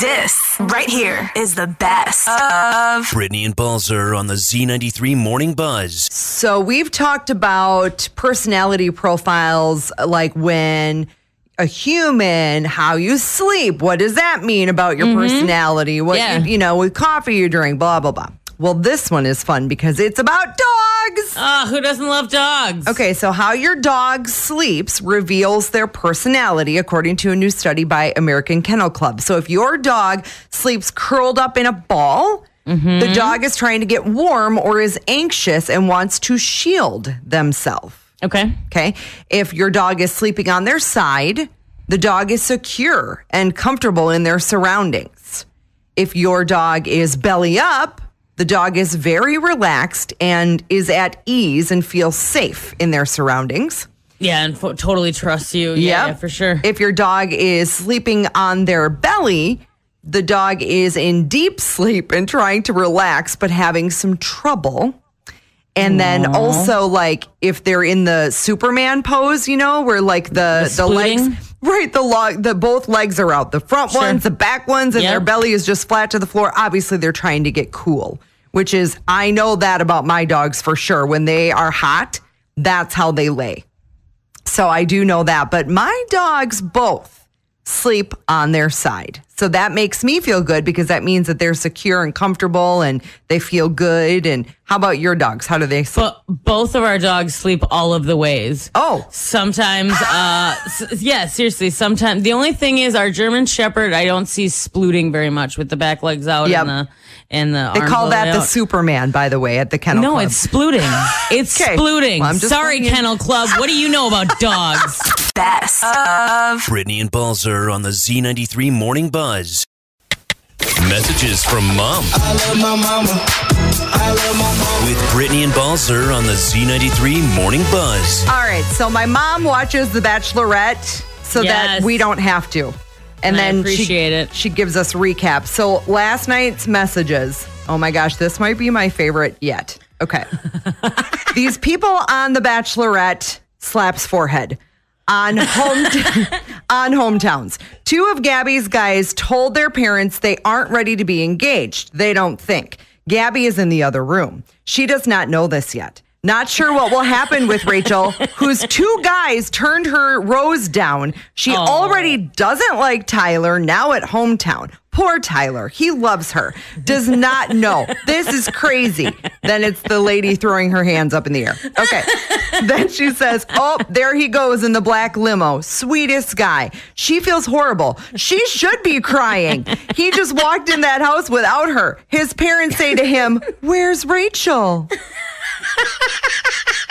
This right here is the best of Brittany and Balzer on the Z93 Morning Buzz. So we've talked about personality profiles like when a human, how you sleep, what does that mean about your mm-hmm. personality? What Yeah. you, you know, with coffee you drink, blah blah blah. Well, this one is fun because it's about dogs. Ah, who doesn't love dogs? Okay, so how your dog sleeps reveals their personality, according to a new study by American Kennel Club. So if your dog sleeps curled up in a ball, the dog is trying to get warm or is anxious and wants to shield themselves. Okay. Okay. If your dog is sleeping on their side, the dog is secure and comfortable in their surroundings. If your dog is belly up, the dog is very relaxed and is at ease and feels safe in their surroundings. Yeah, and fo- totally trust you. Yeah, Yep. yeah, for sure. If your dog is sleeping on their belly, the dog is in deep sleep and trying to relax, but having some trouble. And then also, like if they're in the Superman pose, you know, where like the the, The legs, right, the log, the both legs are out, the front Sure. ones, the back ones, and their belly is just flat to the floor. Obviously, they're trying to get cool, which is I know that about my dogs for sure. When they are hot, that's how they lay. So I do know that. But my dogs both sleep on their side. So that makes me feel good because that means that they're secure and comfortable and they feel good. And how about your dogs? How do they sleep? but both of our dogs sleep all of the ways. Oh. Sometimes, uh, s- yeah, seriously. Sometimes the only thing is our German Shepherd. I don't see splooting very much with the back legs out Yep. and the and the. They arms call all that the. Superman, by the way, at the kennel Club. No, club. it's splooting. It's Okay. splooting. Well, I'm just Sorry, letting you- Kennel Club. What do you know about dogs? best of Brittany and Balzer on the Z93 Morning Buzz. Messages from mom. I love my mama. I love my mama. With Brittany and Balzer on the Z93 Morning Buzz. All right. So my mom watches The Bachelorette so that we don't have to. And then she, it. she gives us recaps. So last night's messages. Oh my gosh, this might be my favorite yet. Okay. These people on The Bachelorette slaps forehead on home on hometowns. Two of Gabby's guys told their parents they aren't ready to be engaged. They don't think. Gabby is in the other room. She does not know this yet. Not sure what will happen with Rachel, whose two guys turned her rose down. She already doesn't like Tyler now at hometown. Poor Tyler. He loves her. Does not know. This is crazy. Then it's the lady throwing her hands up in the air. Okay. then she says, Oh, there he goes in the black limo. Sweetest guy. She feels horrible. She should be crying. He just walked in that house without her. His parents say to him, Where's Rachel?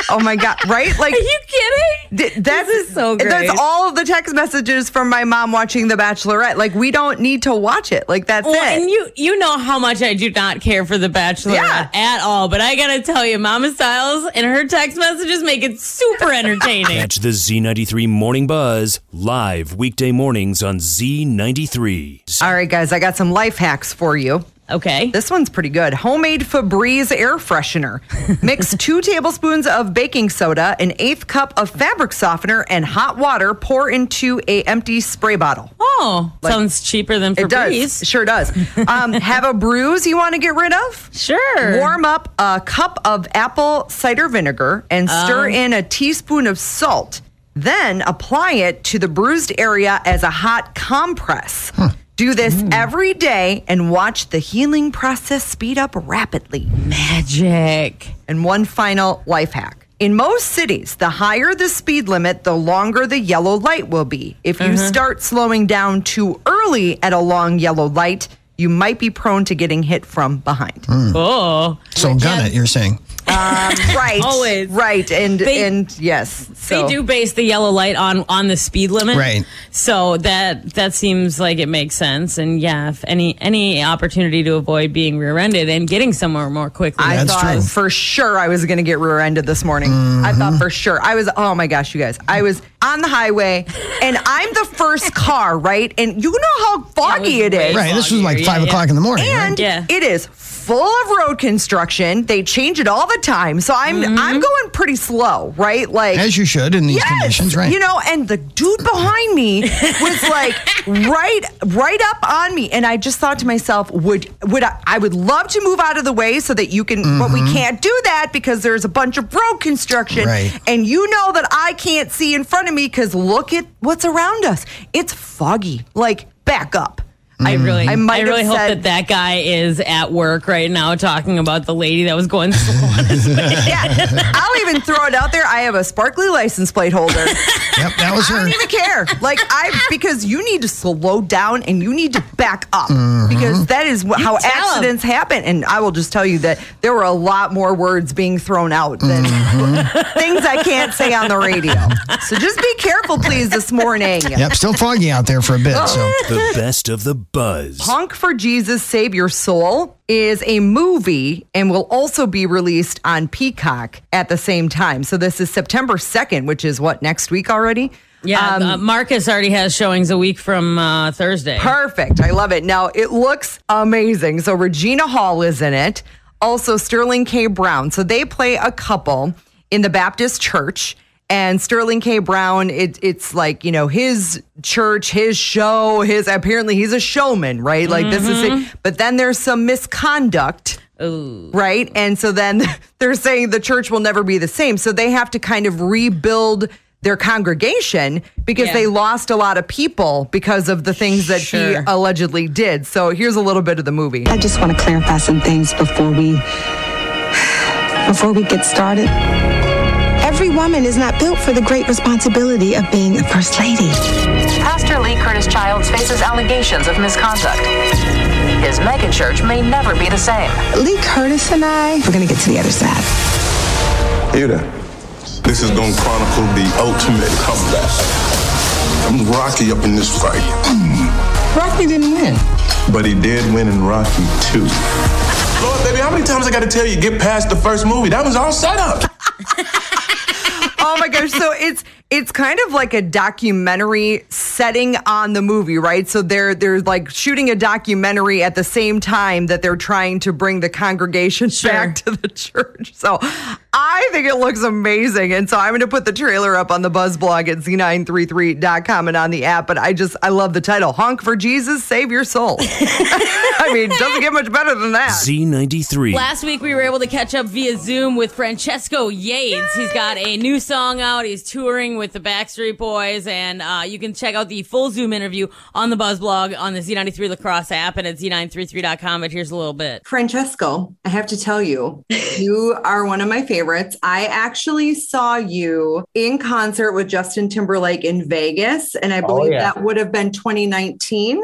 Oh my God. Right? Like, Are you kidding? Th- That's is so great. That's all of the text messages from my mom watching The Bachelorette. Like we don't need to watch it. Like that's Well, it. and you you know how much I do not care for The Bachelor Yeah. at all, but I gotta tell you, Mama Styles and her text messages make it super entertaining. Catch the Z93 Morning Buzz live weekday mornings on Z93. all right, guys, I got some life hacks for you. Okay. This one's pretty good. Homemade Febreze air freshener. Mix two tablespoons of baking soda, an eighth cup of fabric softener, and hot water. Pour into a empty spray bottle. Oh, sounds cheaper than Febreze. It does. Sure does. Um, have a bruise you want to get rid of? Sure. Warm up a cup of apple cider vinegar and stir in a teaspoon of salt. Then apply it to the bruised area as a hot compress. Do this hmm. every day and watch the healing process speed up rapidly. Magic. And one final life hack. In most cities, the higher the speed limit, the longer the yellow light will be. If you mm-hmm. start slowing down too early at a long yellow light, you might be prone to getting hit from behind. Hmm. Hmm. Oh. So gun it, you're saying. Um, right. Always. Right. And They- and yes. So They do base the yellow light on on the speed limit, Right. So that that seems like it makes sense. And yeah, if any any opportunity to avoid being rear-ended and getting somewhere more quickly, I That's thought true. for sure I was going to get rear-ended this morning. I thought mm-hmm. for sure. I was oh my gosh, you guys. I was on the highway, and I'm the first car, right? And you know how foggy it is. Right. This was like Yeah, five yeah. o'clock in the morning. right? And Yeah. it is full of road construction. They change it all the time. So I'm I'm mm-hmm. going pretty slow, right? Like As you should in these conditions, right? You know, and the dude behind me was like right right up on me. And I just thought to myself, would would I, I would love to move out of the way so that you can but we mm-hmm. can't do that because there's a bunch of road construction. Right. And you know that I can't see in front of me because look at what's around us. It's foggy. Like back up. I mm. really, I I, really hope said- that that guy is at work right now talking about the lady that was going slow on his way. Yeah, I'll even throw it out there. I have a sparkly license plate holder. Yep, that was her. I her. don't even care. Like I, because you need to slow down and you need to back up mm-hmm. because that is wh- how tell 'em. accidents happen. And I will just tell you that there were a lot more words being thrown out than mm-hmm. things I can't say on the radio. So just be careful, please, this morning. Yep, still foggy out there for a bit. So The best of the buzz. Honk for Jesus Save Your Soul is a movie and will also be released on Peacock at the same time. So this is September 2nd, which is what, next week already? Yeah, Um, uh, Marcus already has showings a week from uh, Thursday. Perfect. I love it. Now, it looks amazing. So Regina Hall is in it. Also Sterling K. Brown. So they play a couple in the Baptist church. And Sterling K. Brown, it, it's like, you know, his church, his show, his apparently he's a showman, right? Like this is it. Mm-hmm. But then there's some misconduct. Right. And so then they're saying the church will never be the same. So they have to kind of rebuild their congregation because Yeah. they lost a lot of people because of the things that he allegedly did. So here's a little bit of the movie. I just want to clarify some things before we before we get started. Every woman is not built for the great responsibility of being a first lady. Pastor Lee Curtis Childs faces allegations of misconduct. His megachurch may never be the same. Lee Curtis and I, we're going to get to the other side. Hear that? This is gonna chronicle the ultimate comeback. I'm Rocky up in this fight, hmm. Rocky didn't win. but he did win in Rocky 2. Lord, baby, how many times I gotta tell you, get past the first movie? That was all set up. Oh my gosh. So it's it's kind of like a documentary setting on the movie, right? So they're they're like shooting a documentary at the same time that they're trying to bring the congregation back to the church. So I think it looks amazing. And so I'm going to put the trailer up on the Buzz blog at z933.com and on the app. But I just, I love the title Honk for Jesus, Save Your Soul. I mean, doesn't get much better than that. Z93. Last week we were able to catch up via Zoom with Francesco Yates. He's got a new song out. He's touring with the Backstreet Boys, and uh, you can check out the full Zoom interview on the Buzz blog on the Z93 La Crosse app and at z933.com. But here's a little bit. Francesco, I have to tell you, you are one of my favorites. I actually saw you in concert with Justin Timberlake in Vegas, and I believe yeah. that would have been 2019.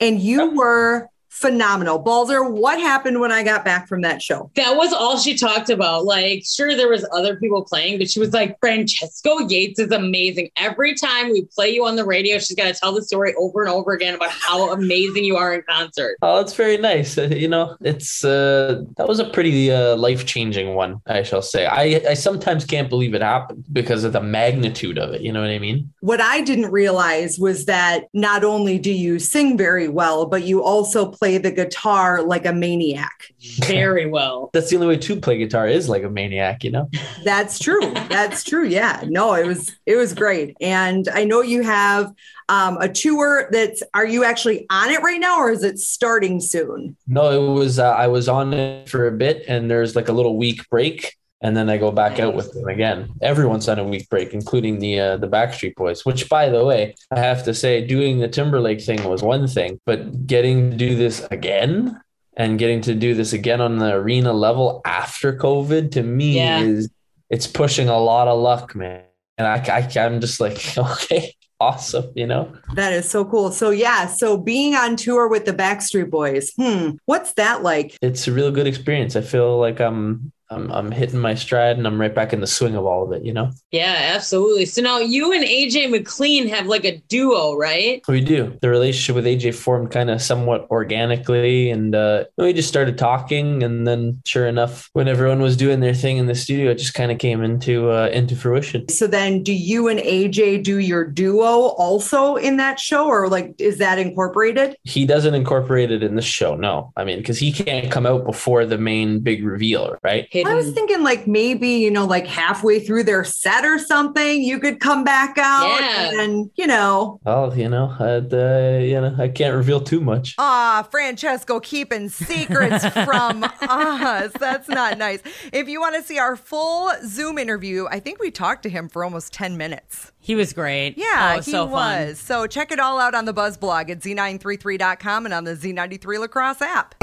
And you were phenomenal. Balzer, what happened when I got back from that show? that was all she talked about. Like, sure, there was other people playing, but she was like, Francesco Yates is amazing. Every time we play you on the radio, she's got to tell the story over and over again about how amazing you are in concert. Oh, it's very nice. Uh, you know, it's uh, that was a pretty uh, life changing one, I shall say. I I sometimes can't believe it happened because of the magnitude of it. You know what I mean? What I didn't realize was that not only do you sing very well, but you also play the guitar like a maniac. Very well. That's the only way to play guitar is like a maniac. You know? That's true. That's true. Yeah. No, it was it was great. And I know you have um, a tour that's are you actually on it right now or is it starting soon? No, it was. Uh, I was on it for a bit, and there's like a little week break, and then I go back out with them again. Everyone's on a week break, including the uh, the Backstreet Boys. Which, by the way, I have to say, doing the Timberlake thing was one thing, but getting to do this again and getting to do this again on the arena level after COVID to me Yeah. is it's pushing a lot of luck, man. And I, I I'm just like, okay, awesome, you know. That is so cool. So yeah, so being on tour with the Backstreet Boys, hmm, what's that like? it's a real good experience. I feel like I'm I'm I'm hitting my stride and I'm right back in the swing of all of it. You know. Yeah, absolutely. So now you and AJ McLean have like a duo, right? We do. The relationship with AJ formed kind of somewhat organically, and uh, we just started talking. And then, sure enough, when everyone was doing their thing in the studio, it just kind of came into uh, into fruition. So then, do you and AJ do your duo also in that show, or like is that incorporated? He doesn't incorporate it in the show, no. I mean, because he can't come out before the main big reveal, right? I was thinking like maybe you know like halfway through their set or something, you could come back out Yeah. and you know. Oh, you know, I'd, uh, you know, I can't reveal too much. Ah, Francesco keeping secrets from us. That's not nice. If you want to see our full Zoom interview, I think we talked to him for almost 10 minutes. He was great. Yeah, Oh, was he so fun. was. So check it all out on the Buzz blog at z933.com and on the Z93 La Crosse app.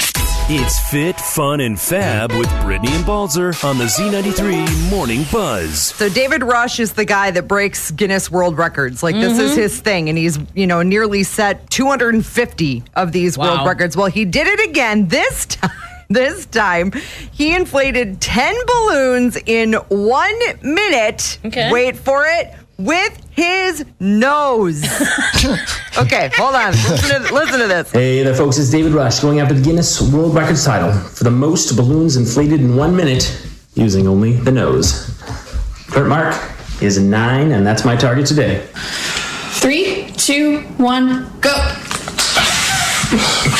It's Fit, Fun, and Fab with Brittany and Balzer on the Z93 Morning Buzz. So David Rush is the guy that breaks Guinness World Records. Like this Mm-hmm. is his thing, and he's you know nearly set 250 of these world Wow. records. Well, he did it again this time. This time, he inflated 10 balloons in one minute. Okay. Wait for it. With his nose. okay, hold on. Listen to, listen to this. Hey there, folks. It's David Rush going after the Guinness World Records title for the most balloons inflated in one minute using only the nose. Current mark is nine, and that's my target today. Three, two, one, go.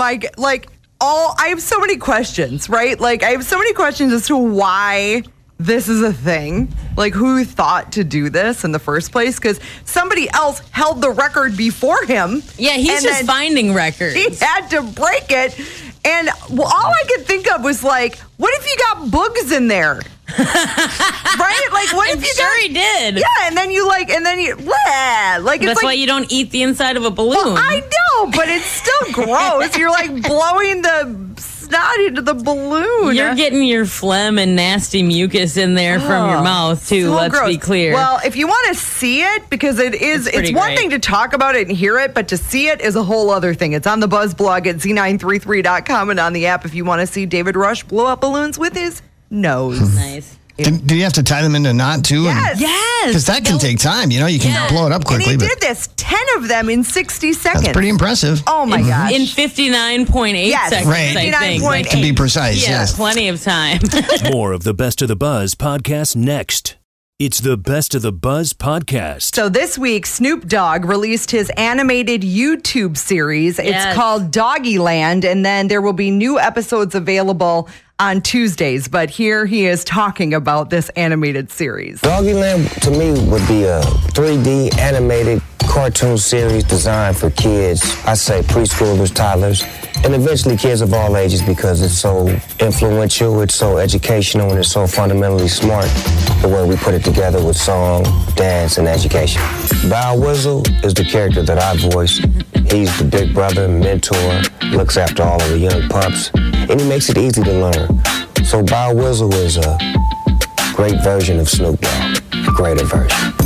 my! Like all, I have so many questions. Right? Like I have so many questions as to why this is a thing. Like who thought to do this in the first place? Because somebody else held the record before him. Yeah, he's just finding records. He had to break it, and all I could think of was like, what if you got bugs in there? right? Like, what I'm if you sure got? he did. Yeah, and then you like, and then you, bleh, like it's That's like why you don't eat the inside of a balloon. well, I know, but it's still gross. You're like blowing the snot into the balloon. You're getting your phlegm and nasty mucus in there from your Oh, mouth too. let's gross. be clear. Well, if you want to see it, because it is, It's it's, one great. thing to talk about it and hear it, but to see it is a whole other thing. It's on the Buzz blog at z933.com and on the app if you want to see David Rush blow up balloons with his nose. nice. Did, did you have to tie them into a knot too? Yes. Yes. Because that can take time. You know, you can Yeah. blow it up quickly. And quickly, he but did this 10 of them in 60 seconds. that's pretty impressive. Oh my mm-hmm. gosh. in 59.8 Yes, seconds, Right. I think. 59.8. to be precise, yeah, yes. plenty of time. More of the Best of the Buzz podcast next. It's the Best of the Buzz podcast. So this week, Snoop Dogg released his animated YouTube series. It's Yes. called Doggyland, and then there will be new episodes available on Tuesdays. But here he is talking about this animated series. Doggyland to me would be a 3D animated cartoon series designed for kids. I say preschoolers, toddlers, and eventually kids of all ages because it's so influential, it's so educational, and it's so fundamentally smart. The way we put it together with song, dance, and education. Bow Wizzle is the character that I voice. He's the big brother, mentor, looks after all of the young pups, and he makes it easy to learn. So Bow Wizzle is a great version of Snoop Dogg, a greater version.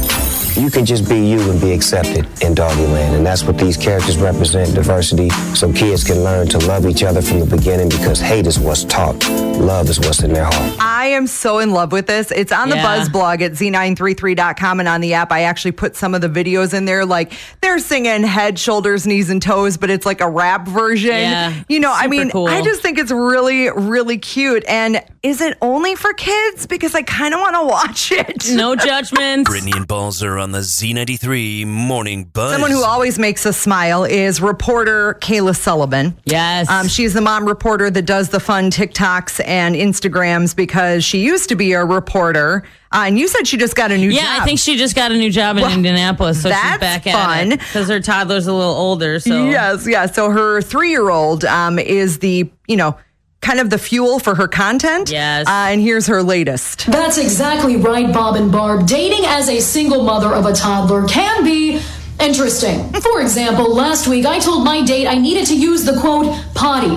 You can just be you and be accepted in Doggyland, and that's what these characters represent diversity so kids can learn to love each other from the beginning because hate is what's taught, love is what's in their heart. I am so in love with this. It's on the Yeah. Buzz blog at z933.com and on the app. I actually put some of the videos in there. Like they're singing head, shoulders, knees, and toes, but it's like a rap version. Yeah, You know, I mean, cool. I just think it's really, really cute. And is it only for kids? Because I kind of want to watch it. no judgment. Brittany and Balzer on the Z93 Morning Buzz. Someone who always makes us smile is reporter Kayla Sullivan. Yes. Um, she's the mom reporter that does the fun TikToks and Instagrams because she used to be a reporter. Uh, and you said she just got a new yeah, job. Yeah, I think she just got a new job in Well, Indianapolis, so she's back fun. at it because her toddler's a little older. So Yes, yeah. So her three-year-old um, is the you know kind of the fuel for her content. Yes. Uh, and here's her latest. That's exactly right, Bob and Barb. Dating as a single mother of a toddler can be interesting. For example, last week I told my date I needed to use the quote potty.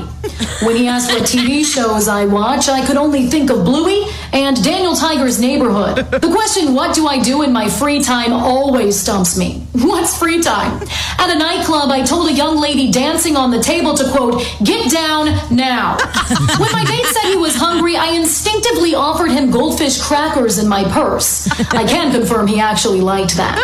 When he asked what TV shows I watch, I could only think of Bluey and Daniel Tiger's Neighborhood. the question, what do I do in my free time, always stumps me. What's free time? At a nightclub, I told a young lady dancing on the table to quote, get down now. when my date said he was hungry, I instinctively offered him goldfish crackers in my purse. I can confirm he actually liked that.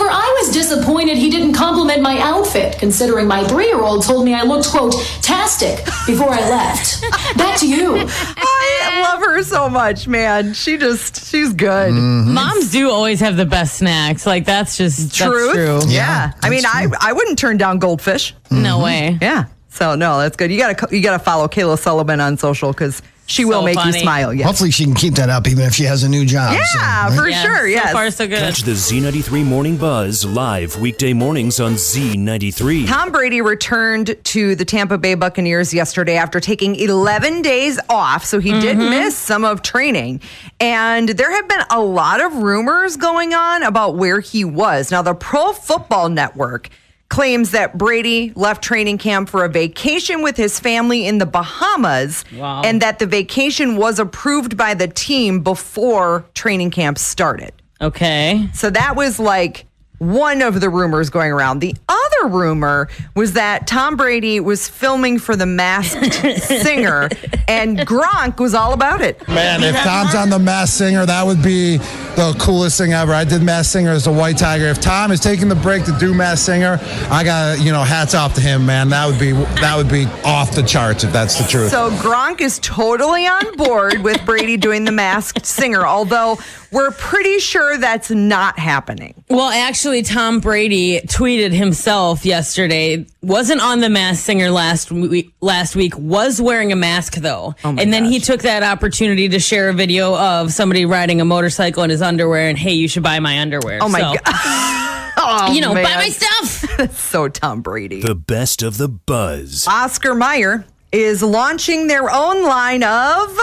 However, I was disappointed he didn't compliment my outfit, considering my three year old told me I looked, quote, tastic before I left. Back to you. I love her so much, man. She just, she's good. Mm-hmm. Moms do always have the best snacks. Like that's just Truth. That's true. Yeah. I mean, I, I wouldn't turn down goldfish. No mm-hmm. way. Yeah. So no, that's good. You gotta you gotta follow Kayla Sullivan on social because she will So make funny. you smile. Yes. Hopefully, she can keep that up even if she has a new job. Yeah, so, for right? Yeah, sure. So far, so good. Catch the Z93 Morning Buzz live weekday mornings on Z93. Tom Brady returned to the Tampa Bay Buccaneers yesterday after taking 11 days off. So he did mm-hmm. miss some of training. And there have been a lot of rumors going on about where he was. Now, the Pro Football Network claims that Brady left training camp for a vacation with his family in the Bahamas Wow. and that the vacation was approved by the team before training camp started. Okay. So that was like one of the rumors going around. The other rumor was that Tom Brady was filming for The Masked Singer, and Gronk was all about it. Man, if Tom's on the Masked Singer, that would be the coolest thing ever. I did Masked Singer as a White Tiger. If Tom is taking the break to do Masked Singer, I got you know hats off to him, man. That would be that would be off the charts if that's the truth. So Gronk is totally on board with Brady doing The Masked Singer, although we're pretty sure that's not happening. Well, actually, Tom Brady tweeted himself yesterday. Wasn't on the Masked Singer last week. Last week was wearing a mask though, Oh and then he took that opportunity to share a video of somebody riding a motorcycle in his underwear, and hey, you should buy my underwear. Oh my So, God. Oh, You know, buy man. my stuff. That's so Tom Brady. The best of the buzz. Oscar Mayer is launching their own line of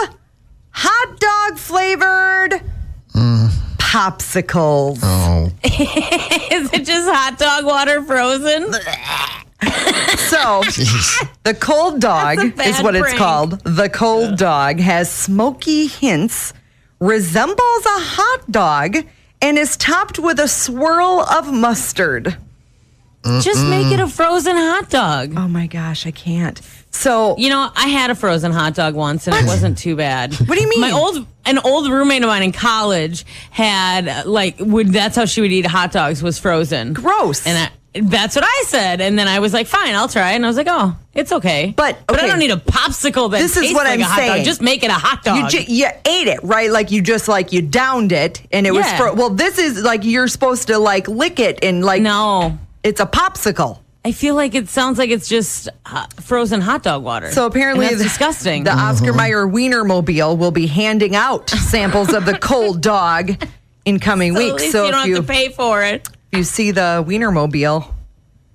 hot dog flavored mm. popsicles. Oh, Oh. Is it just hot dog water frozen? So the cold dog That's a bad is what it's prank. called. The cold dog has smoky hints, resembles a hot dog, and is topped with a swirl of mustard. Just make it a frozen hot dog. Oh my gosh, I can't. So You know, I had a frozen hot dog once, and it wasn't too bad. What do you mean? My old an old roommate of mine in college had like would that's how she would eat hot dogs was frozen. Gross. And I, that's what I said, and then I was like, "Fine, I'll try." And I was like, "Oh, it's okay." But, but I don't need a popsicle that This is what like I'm saying. dog. Just make it a hot you dog. ju- you ate it right, like you just like you downed it, and it was fro- well. This is like you're supposed to like lick it and like no, it's a popsicle. I feel like it sounds like it's just uh, frozen hot dog water. So apparently, And that's the- disgusting. The Oscar Mayer Wienermobile will be handing out samples of the cold dog in coming So at weeks. least So you don't if you have to pay for it. if you see the Wienermobile,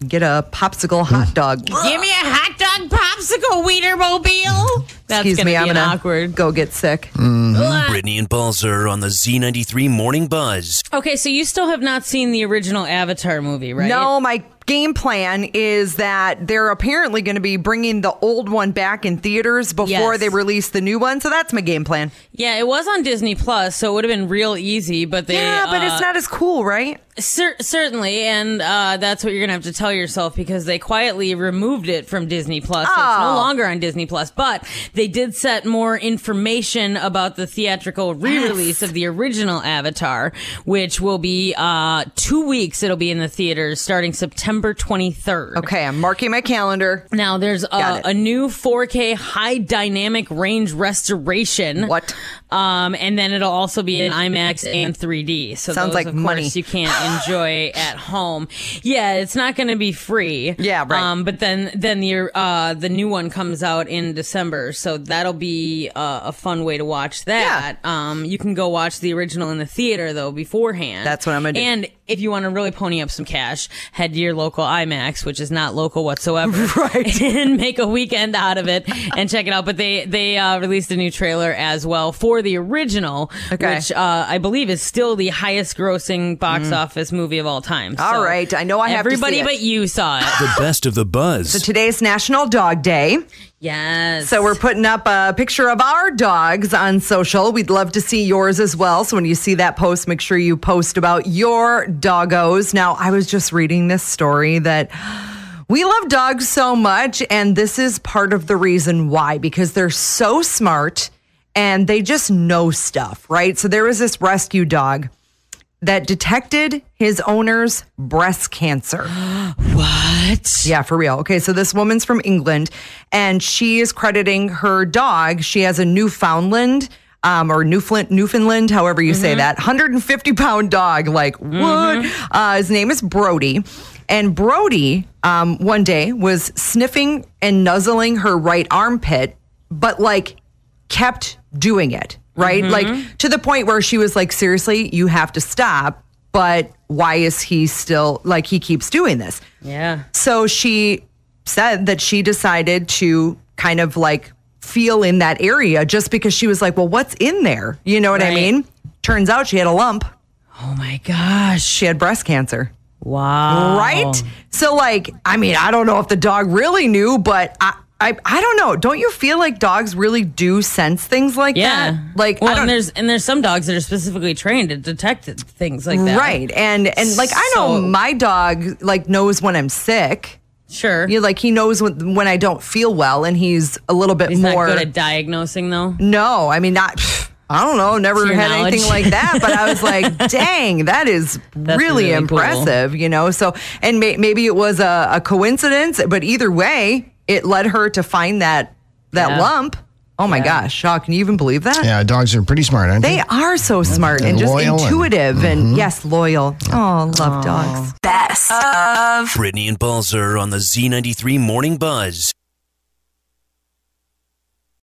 get a popsicle hot dog. Give me a hot dog popsicle Wienermobile. That's Excuse gonna me, be I'm an gonna awkward. go get sick. Brittany and Balzer on the Z93 Morning Buzz. Okay, so you still have not seen the original Avatar movie, right? No, my game plan is that they're apparently going to be bringing the old one back in theaters before Yes. they release the new one. So that's my game plan. Yeah, it was on Disney Plus, so it would have been real easy. But they, yeah, but uh, it's not as cool, right? cer- certainly, and uh, that's what you're gonna have to tell yourself because they quietly removed it from Disney Plus. So it's no longer on Disney Plus, but they did set more information about the theatrical re-release of the original Avatar, which will be uh, two weeks. It'll be in the theaters starting September 23rd. Okay, I'm marking my calendar. Now there's a, a new 4K high dynamic range restoration. What? Um, and then it'll also be in IMAX and 3D. So Sounds those, like of money. course you can't enjoy at home. Yeah, it's not going to be free. Yeah, right. Um, but then then the uh the new one comes out in December, so that'll be uh, a fun way to watch that. Um, you can go watch the original in the theater though beforehand. That's what I'm gonna do. And if you want to really pony up some cash, head to your local IMAX, which is not local whatsoever, Right. and make a weekend out of it and check it out. But they they uh, released a new trailer as well for the original, Okay. which uh, I believe is still the highest grossing box office movie of all time. Mm. All So right, I know I have to see everybody it. but you saw it. The best of the buzz. So today's National Dog Day. Yes. So we're putting up a picture of our dogs on social. We'd love to see yours as well. So when you see that post, make sure you post about your doggos. Now, I was just reading this story that we love dogs so much, and this is part of the reason why, because they're so smart and they just know stuff, right? So there was this rescue dog that detected his owner's breast cancer. what? Yeah, for real. Okay, so this woman's from England and she is crediting her dog. She has a Newfoundland um, or Newfoundland, Newfoundland, however you say that, 150 pound dog. Like, what? Uh, his name is Brody. And Brody um, one day was sniffing and nuzzling her right armpit, but like kept doing it, right? Mm-hmm. Like to the point where she was like, seriously, you have to stop. But why is he still like he keeps doing this? Yeah. So she said that she decided to kind of like feel in that area just because she was like, well, what's in there? You know what I mean? Turns out she had a lump. Oh my gosh. She had breast cancer. Wow. Right? So, like, I mean, I don't know if the dog really knew, but I, I, I don't know. Don't you feel like dogs really do sense things like Yeah. that? Like, well, and there's and there's some dogs that are specifically trained to detect things like that. Right. And and like I know So- my dog like knows when I'm sick. Sure. You like he knows when when I don't feel well and he's a little bit He's more not good at diagnosing though. No, I mean not I don't know, never had anything like that, but I was like, dang, that is really, really cool. impressive, you know? So, and may, maybe it was a, a coincidence, but either way, it led her to find that that Yeah. lump. Oh my gosh, Shaw, can you even believe that? Yeah, dogs are pretty smart, aren't they? They are so smart and, And just loyal and- intuitive and, mm-hmm. yes, loyal. Oh, love dogs. Best of Brittany and Balzer on the Z93 Morning Buzz.